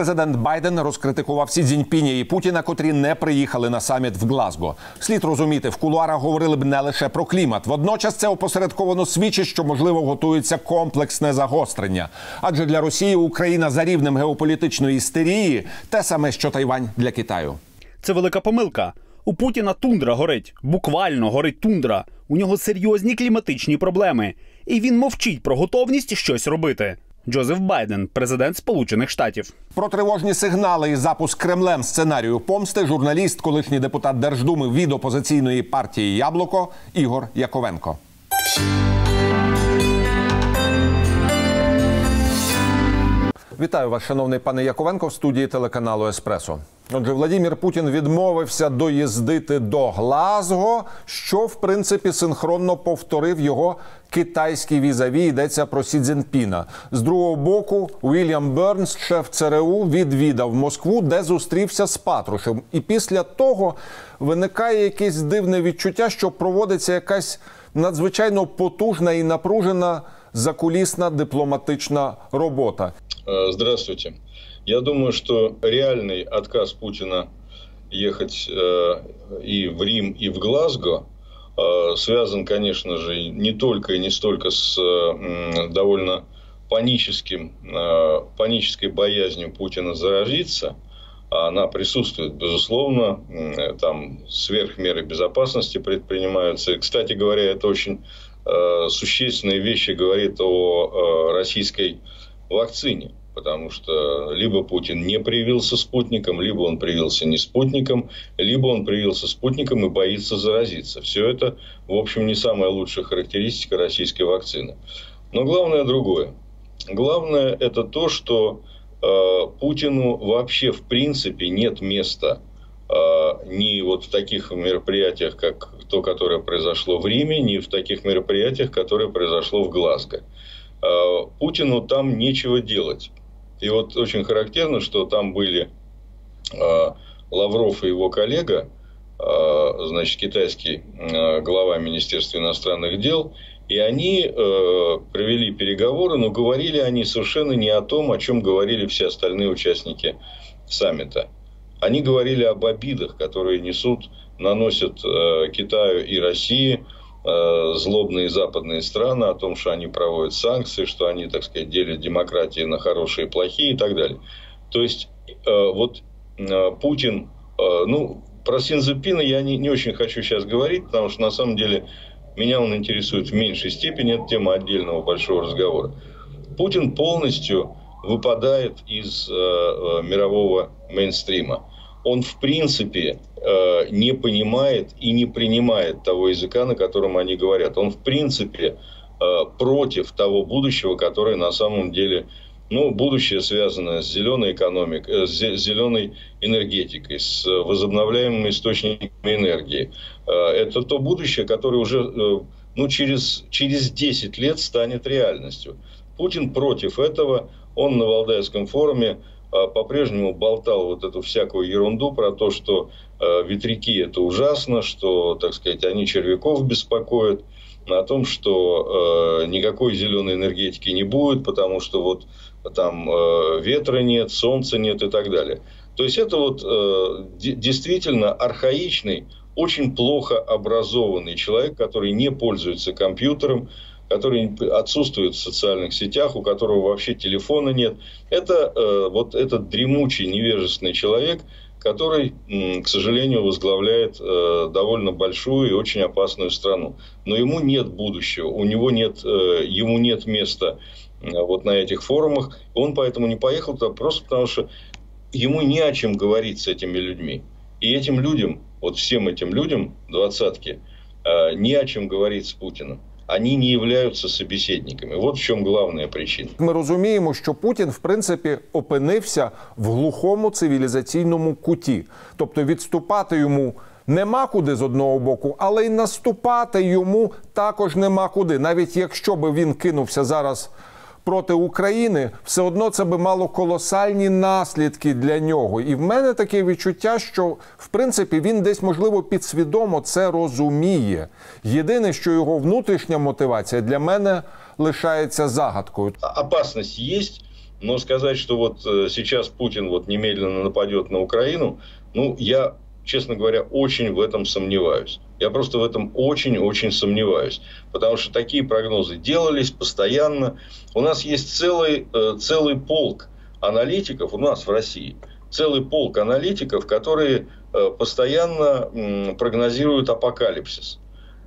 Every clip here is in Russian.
Президент Байден розкритикував Сі Цзіньпіня і Путіна, котрі не приїхали на саміт в Глазго. Слід розуміти, в кулуарах говорили б не лише про клімат. Водночас це опосередковано свідчить, що можливо готується комплексне загострення. Адже для Росії Україна за рівнем геополітичної істерії те саме, що Тайвань для Китаю. Це велика помилка. У Путіна тундра горить, буквально горить тундра. У нього серйозні кліматичні проблеми, і він мовчить про готовність щось робити. Джозеф Байден, президент Сполучених Штатів. Про тривожні сигнали і запуск Кремлем сценарію помсти журналіст, колишній депутат Держдуми від опозиційної партії Яблуко Ігор Яковенко. Вітаю вас, шановний пане Яковенко, в студії телеканалу Еспресо. Отже, Владимир Путін відмовився доїздити до Глазго, що в принципі синхронно повторив його китайський візаві. Йдеться про Сі Цзіньпіна. З другого боку, Уільям Бернс, шеф ЦРУ, відвідав Москву, де зустрівся з Патрушем. І після того виникає якесь дивне відчуття, що проводиться якась надзвичайно потужна і напружена закулісна дипломатична робота. Здравствуйте. Я думаю, что реальный отказ Путина ехать и в Рим, и в Глазго связан, конечно же, не только и не столько с довольно паническим, панической боязнью Путина заразиться, а она присутствует, безусловно, там сверхмеры безопасности предпринимаются. Кстати говоря, это очень существенные вещи говорит о э, российской вакцине потому что либо Путин не привился спутником, либо он привился не спутником, либо он привился спутником и боится заразиться. Все это, в общем, не самая лучшая характеристика российской вакцины. Но главное другое. Главное это то, что э, Путину вообще в принципе нет места э, ни вот в таких мероприятиях, как то, которое произошло в Риме, ни в таких мероприятиях, которое произошло в Глазго. Э, Путину там нечего делать. И вот очень характерно, что там были э, Лавров и его коллега, э, значит, китайский глава Министерства иностранных дел, и они э, провели переговоры, но говорили они совершенно не о том, о чем говорили все остальные участники саммита. Они говорили об обидах, которые несут, наносят э, Китаю и России – злобные западные страны о том, что они проводят санкции, что они, так сказать, делят демократии на хорошие и плохие и так далее. То есть, вот Путин, ну, про Синзепина я не, не очень хочу сейчас говорить, потому что на самом деле меня он интересует в меньшей степени, это тема отдельного большого разговора. Путин полностью выпадает из э, мирового мейнстрима. Он, в принципе, не понимает и не принимает того языка, на котором они говорят. Он, в принципе, против того будущего, которое на самом деле, ну, будущее связано с зеленой экономикой, с зеленой энергетикой, с возобновляемыми источниками энергии. Это то будущее, которое уже, ну, через, через 10 лет станет реальностью. Путин против этого. Он на Валдайском форуме по-прежнему болтал вот эту всякую ерунду про то, что э, ветряки это ужасно, что, так сказать, они червяков беспокоят, о том, что э, никакой зеленой энергетики не будет, потому что вот там э, ветра нет, солнца нет и так далее. То есть это вот э, действительно архаичный, очень плохо образованный человек, который не пользуется компьютером, который отсутствует в социальных сетях, у которого вообще телефона нет. Это э, вот этот дремучий, невежественный человек, который, к сожалению, возглавляет э, довольно большую и очень опасную страну. Но ему нет будущего, у него нет, э, ему нет места вот на этих форумах. Он поэтому не поехал туда просто потому, что ему не о чем говорить с этими людьми. И этим людям, вот всем этим людям, двадцатки, не о чем говорить с Путиным. Они не являются собеседниками. Вот в чем главная причина. Ми розуміємо, що Путін в принципі опинився в глухому цивілізаційному куті, тобто відступати йому. Нема куди з одного боку, але й наступати йому також нема куди. Навіть якщо би він кинувся зараз проти України, все одно це би мало колосальні наслідки для нього. І в мене таке відчуття, що в принципі він десь можливо підсвідомо це розуміє. Єдине, що його внутрішня мотивація для мене лишається загадкою. Опасність є. Но сказать, что вот э, сейчас Путин вот немедленно нападет на Украину, ну, я, честно говоря, очень в этом сомневаюсь. Я просто в этом очень-очень сомневаюсь. Потому что такие прогнозы делались постоянно. У нас есть целый, э, целый полк аналитиков у нас в России. Целый полк аналитиков, которые э, постоянно прогнозируют апокалипсис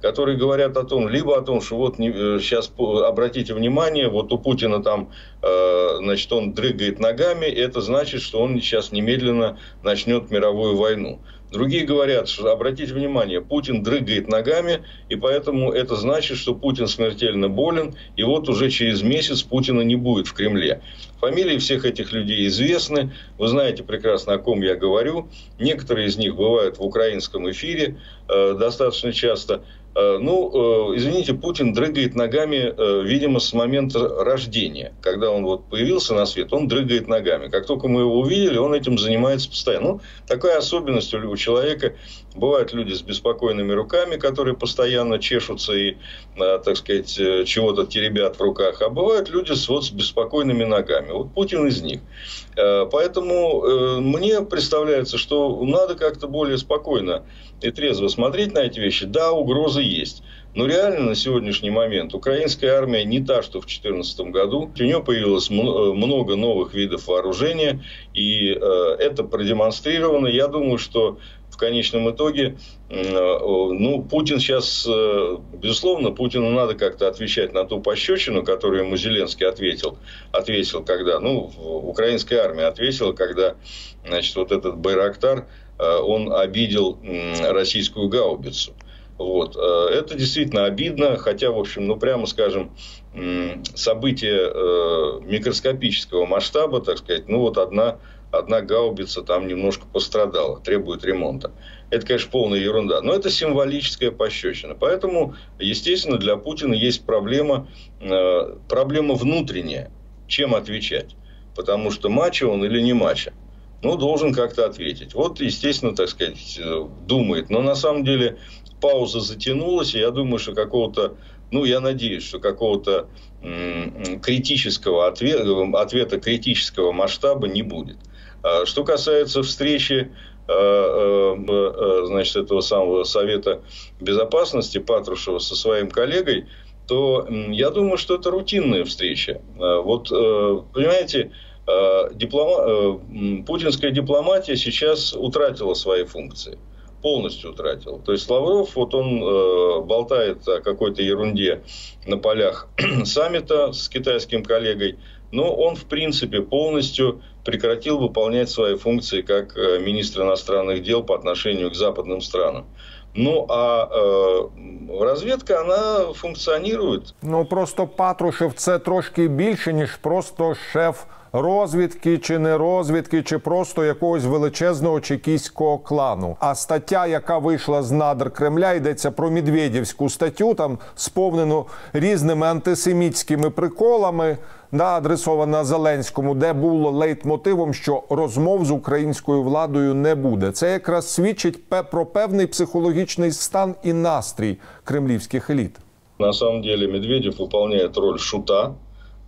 которые говорят о том, либо о том, что вот сейчас обратите внимание, вот у Путина там, э, значит, он дрыгает ногами, это значит, что он сейчас немедленно начнет мировую войну. Другие говорят, что обратите внимание, Путин дрыгает ногами, и поэтому это значит, что Путин смертельно болен, и вот уже через месяц Путина не будет в Кремле. Фамилии всех этих людей известны, вы знаете прекрасно, о ком я говорю. Некоторые из них бывают в украинском эфире э, достаточно часто. Э, ну, э, извините, Путин дрыгает ногами, э, видимо, с момента рождения. Когда он вот появился на свет, он дрыгает ногами. Как только мы его увидели, он этим занимается постоянно. Ну, такая особенность у человека. Бывают люди с беспокойными руками, которые постоянно чешутся и, так сказать, чего-то теребят в руках. А бывают люди с, вот, с беспокойными ногами. Вот Путин из них. Поэтому мне представляется, что надо как-то более спокойно и трезво смотреть на эти вещи. Да, угрозы есть. Но реально на сегодняшний момент украинская армия не та, что в 2014 году. У нее появилось э, много новых видов вооружения. И э, это продемонстрировано. Я думаю, что в конечном итоге, э, ну, Путин сейчас, безусловно, Путину надо как-то отвечать на ту пощечину, которую ему Зеленский ответил, ответил, когда, ну, украинская армия ответила, когда, значит, вот этот Байрактар, он обидел российскую гаубицу. Вот. Э, это действительно обидно, хотя, в общем, ну, прямо скажем, событие э, микроскопического масштаба, так сказать, ну, вот одна, одна гаубица там немножко пострадала, требует ремонта. Это, конечно, полная ерунда. Но это символическая пощечина. Поэтому, естественно, для Путина есть проблема, э, проблема внутренняя. Чем отвечать? Потому что мачо он или не мачо ну, должен как-то ответить. Вот, естественно, так сказать, думает. Но на самом деле пауза затянулась, и я думаю, что какого-то, ну, я надеюсь, что какого-то критического ответа, ответа критического масштаба не будет. А что касается встречи э, э, э, значит, этого самого Совета Безопасности Патрушева со своим коллегой, то я думаю, что это рутинная встреча. Вот, понимаете, диплома... путинская дипломатия сейчас утратила свои функции полностью утратил. То есть Лавров, вот он э, болтает о какой-то ерунде на полях саммита с китайским коллегой, но он, в принципе, полностью прекратил выполнять свои функции как э, министр иностранных дел по отношению к западным странам. Ну а е, розвідка вона функціонує. Ну просто Патрушев це трошки більше ніж просто шеф розвідки, чи не розвідки, чи просто якогось величезного чекійського клану. А стаття, яка вийшла з надр Кремля, йдеться про Медведівську статтю, там сповнену різними антисемітськими приколами. Да, адресована Зеленському, де було лейтмотивом, що розмов з українською владою не буде. Це якраз свідчить про певний психологічний стан і настрій кремлівських еліт. На самом деле Медведев выполняет роль шута,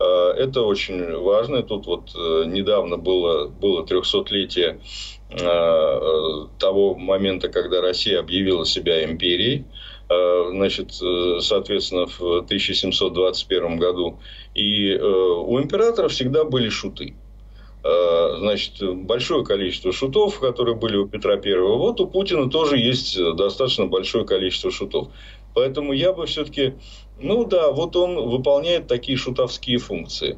это очень важно. Тут вот э, недавно было, было 300-летие э, того момента, когда Россия объявила себя империей. Значит, соответственно, в 1721 году. И у императора всегда были шуты. Значит, большое количество шутов, которые были у Петра Первого. Вот у Путина тоже есть достаточно большое количество шутов. Поэтому я бы все-таки ну да, вот он выполняет такие шутовские функции.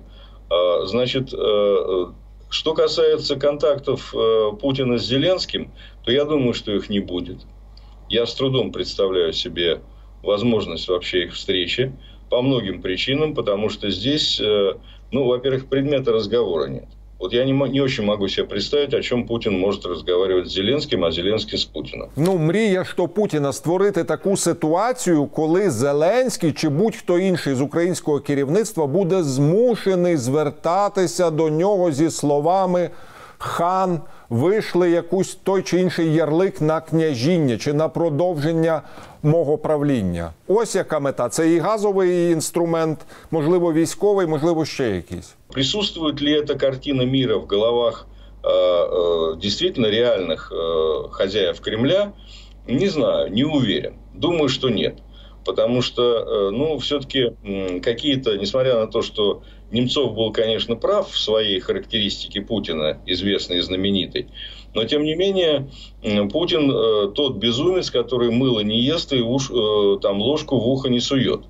А, значит, э, что касается контактов э, Путина с Зеленским, то я думаю, что их не будет. Я с трудом представляю себе возможность вообще их встречи по многим причинам, потому что здесь, э, ну, во-первых, предмета разговора нет. Вот я не, не очень могу себе представить, о чем Путін може розмовляти з Зеленським, а Зеленський з Путіном. Ну мрія що Путіна створити таку ситуацію, коли Зеленський чи будь-хто інший з українського керівництва буде змушений звертатися до нього зі словами хан. Вийшли якусь той чи інший ярлик на княжіння чи на продовження мого правління. Ось яка мета. Це і газовий інструмент, можливо, військовий, можливо, ще якийсь. Присутствует ли эта картина мира в головах действительно реальных хозяев Кремля? Не знаю, не уверен. Думаю, что нет. Потому что, ну, все-таки какие-то, несмотря на то, что Немцов был, конечно, прав в своей характеристике Путина, известной и знаменитой, но, тем не менее, Путин э, тот безумец, который мыло не ест и уж, э, там, ложку в ухо не сует.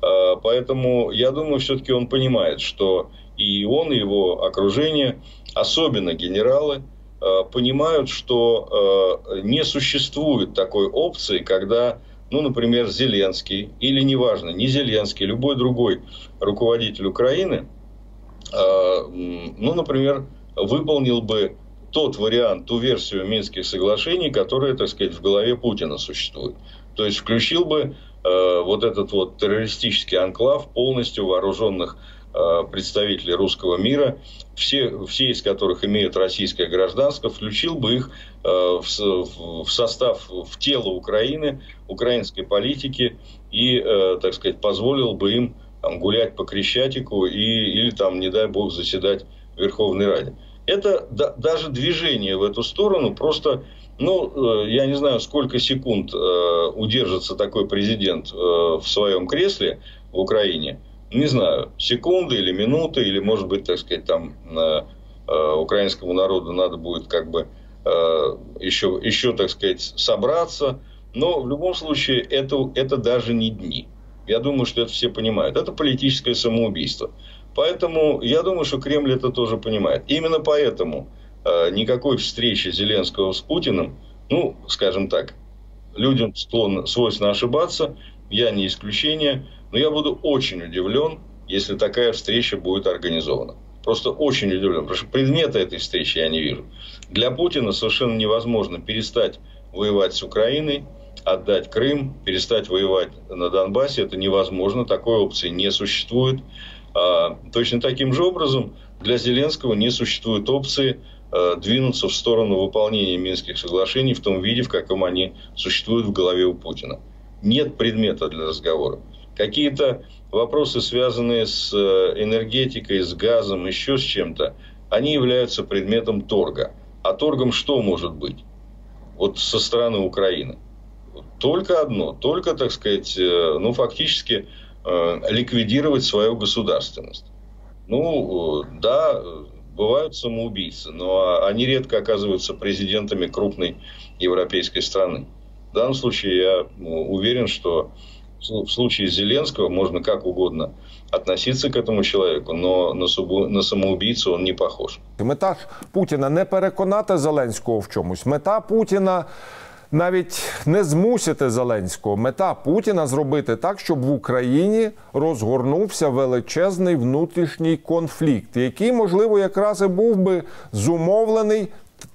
Э, поэтому я думаю, все-таки он понимает, что и он, и его окружение, особенно генералы, э, понимают, что э, не существует такой опции, когда ну, например, Зеленский, или неважно, не Зеленский, любой другой руководитель Украины, э, ну, например, выполнил бы тот вариант, ту версию Минских соглашений, которая, так сказать, в голове Путина существует. То есть включил бы вот этот вот террористический анклав полностью вооруженных Э, представителей русского мира, все, все из которых имеют российское гражданство, включил бы их э, в, в состав, в тело Украины, украинской политики и, э, так сказать, позволил бы им там, гулять по Крещатику и, или там, не дай бог, заседать в Верховной Раде. Это да, даже движение в эту сторону просто, ну, я не знаю, сколько секунд удержится такой президент в своем кресле в Украине – не знаю, секунды или минуты, или, может быть, так сказать, там э, э, украинскому народу надо будет как бы э, еще, еще, так сказать, собраться. Но в любом случае это, это даже не дни. Я думаю, что это все понимают. Это политическое самоубийство. Поэтому я думаю, что Кремль это тоже понимает. Именно поэтому э, никакой встречи Зеленского с Путиным, ну, скажем так, людям склонно, свойственно ошибаться, я не исключение – но я буду очень удивлен, если такая встреча будет организована. Просто очень удивлен, потому что предмета этой встречи я не вижу. Для Путина совершенно невозможно перестать воевать с Украиной, отдать Крым, перестать воевать на Донбассе. Это невозможно, такой опции не существует. А, точно таким же образом для Зеленского не существует опции двинуться в сторону выполнения Минских соглашений в том виде, в каком они существуют в голове у Путина. Нет предмета для разговора. Какие-то вопросы, связанные с э, энергетикой, с газом, еще с чем-то, они являются предметом торга. А торгом что может быть? Вот со стороны Украины. Только одно, только, так сказать, э, ну, фактически э, ликвидировать свою государственность. Ну, да, бывают самоубийцы, но они редко оказываются президентами крупной европейской страны. В данном случае я уверен, что в случае Зеленского можно как угодно относиться к этому человеку, но на, субу, на самоубийцу он не похож. Мета ж Путіна не переконати Зеленського в чомусь. Мета Путіна навіть не змусити Зеленського. Мета Путіна зробити так, щоб в Україні розгорнувся величезний внутрішній конфлікт, який можливо якраз і був би зумовлений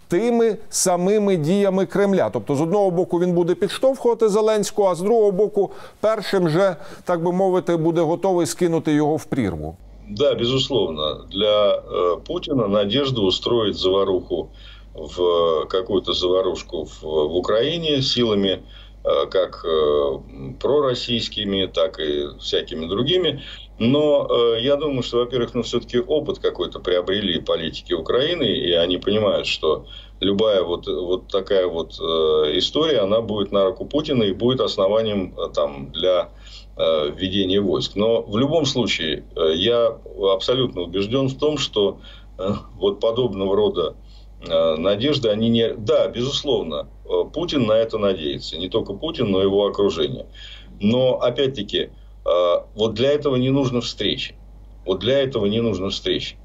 тими самими діями Кремля. Тобто, з одного боку, він буде підштовхувати Зеленського, а з другого боку, першим же, так би мовити, буде готовий скинути його в прірву. Да, безусловно. Для э, Путина надежда устроить заваруху в какую-то заварушку в, в Украине силами э, как э, пророссийскими, так и всякими другими. Но э, я думаю, что, во-первых, ну, все-таки опыт какой-то приобрели политики Украины, и они понимают, что любая вот, вот такая вот история, она будет на руку Путина и будет основанием там, для введения войск. Но в любом случае, я абсолютно убежден в том, что вот подобного рода надежды, они не... Да, безусловно, э, Путин на это надеется. Не только Путин, но и его окружение. Но, опять-таки, а, вот для этого не нужно встречи. Вот для этого не нужно встречи.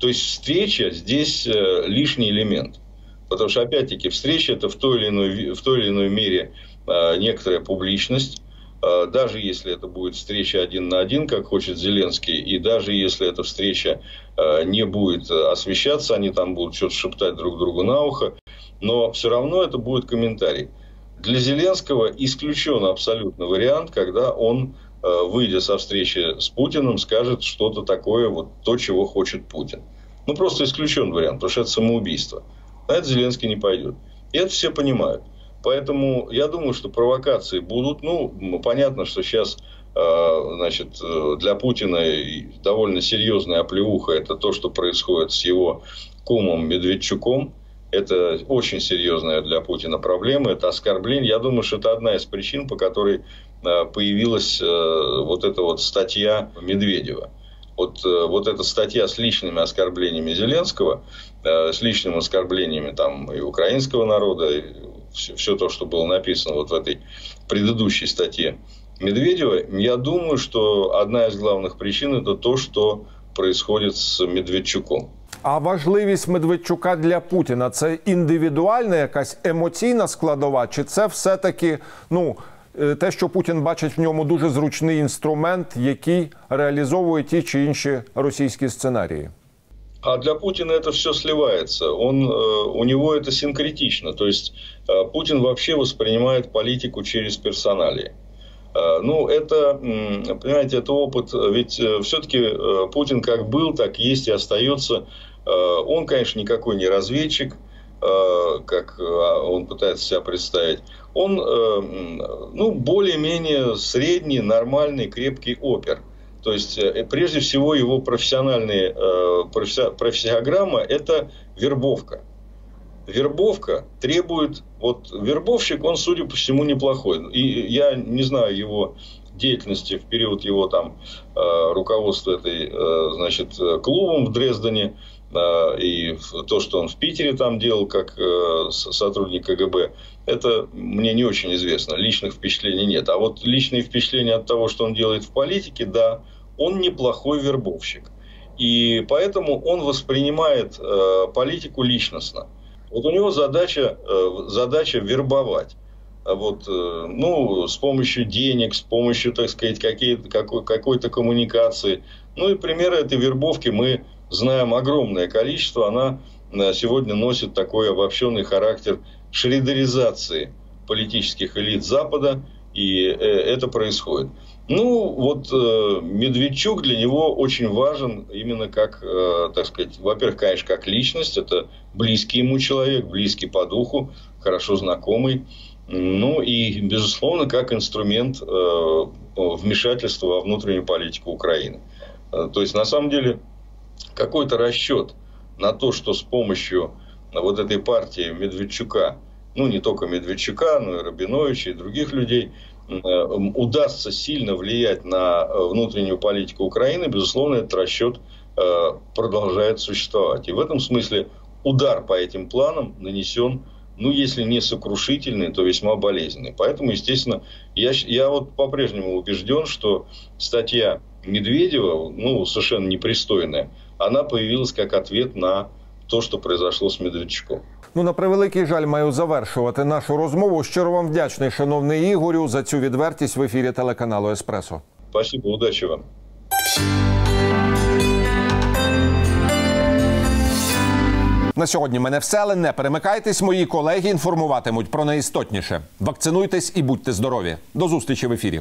То есть встреча здесь э, лишний элемент. Потому что, опять-таки, встреча это в той или иной, в той или иной мере некоторая публичность. А, даже если это будет встреча один на один, как хочет Зеленский, и даже если эта встреча не будет освещаться, они там будут что-то шептать друг другу на ухо, но все равно это будет комментарий. Для Зеленского исключен абсолютно вариант, когда он Э, выйдя со встречи с Путиным, скажет что-то такое, вот то, чего хочет Путин. Ну, просто исключен вариант, потому что это самоубийство. На это Зеленский не пойдет. И это все понимают. Поэтому я думаю, что провокации будут. Ну, понятно, что сейчас значит, для Путина довольно серьезная оплеуха – это то, что происходит с его кумом Медведчуком. Это очень серьезная для Путина проблема, это оскорбление. Я думаю, что это одна из причин, по которой появилась вот эта вот статья Медведева вот, э, вот эта статья с личными оскорблениями Зеленского, э, с личными оскорблениями там, и украинского народа, и все, все то, что было написано вот в этой предыдущей статье Медведева, я думаю, что одна из главных причин это то, что происходит с Медведчуком. А важливість Медведчука для Путіна це індивідуальна якась емоційна складова, чи це все-таки ну Е, те, що Путін бачить в ньому дуже зручний інструмент, який реалізовує ті чи інші російські сценарії. А для Путина это все сливается. Он, э, у него это синкретично. То есть э, Путин вообще воспринимает политику через персонали. Э, ну, это, понимаете, это опыт. Ведь все-таки Путин как был, так есть и остается. Он, конечно, никакой не разведчик, как он пытается себя представить он ну, более-менее средний, нормальный, крепкий опер. То есть, э, прежде всего, его профессиональная э, профессиограмма – это вербовка. Вербовка требует... Вот вербовщик, он, судя по всему, неплохой. И я не знаю его деятельности в период его там руководства этой, значит, клубом в Дрездене и то, что он в Питере там делал как сотрудник КГБ это мне не очень известно. Личных впечатлений нет. А вот личные впечатления от того, что он делает в политике, да, он неплохой вербовщик. И поэтому он воспринимает э, политику личностно. Вот у него задача, э, задача вербовать. Вот, э, ну, с помощью денег, с помощью, так сказать, какие, какой, какой-то коммуникации. Ну и примеры этой вербовки мы знаем огромное количество. Она э, сегодня носит такой обобщенный характер шредеризации политических элит Запада, и э, это происходит. Ну, вот э, Медведчук для него очень важен именно как, э, так сказать, во-первых, конечно, как личность, это близкий ему человек, близкий по духу, хорошо знакомый, ну и, безусловно, как инструмент э, вмешательства во внутреннюю политику Украины. Э, то есть, на самом деле, какой-то расчет на то, что с помощью вот этой партии Медведчука, ну не только Медведчука, но и Рабиновича и других людей, удастся сильно влиять на э, внутреннюю политику Украины, безусловно, этот расчет э, продолжает существовать. И в этом смысле удар по этим планам нанесен, ну, если не сокрушительный, то весьма болезненный. Поэтому, естественно, я, я вот по-прежнему убежден, что статья Медведева, ну, совершенно непристойная, она появилась как ответ на то, що произошло з Медведчуком. Ну на превеликий жаль, маю завершувати нашу розмову. Щиро вам вдячний, шановний Ігорю, за цю відвертість в ефірі телеканалу Еспресо. Спасибо, удачі вам. На сьогодні мене все, але не перемикайтесь. Мої колеги інформуватимуть про найістотніше. Вакцинуйтесь і будьте здорові. До зустрічі в ефірі.